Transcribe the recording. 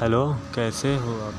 Hello कैसे हो आप?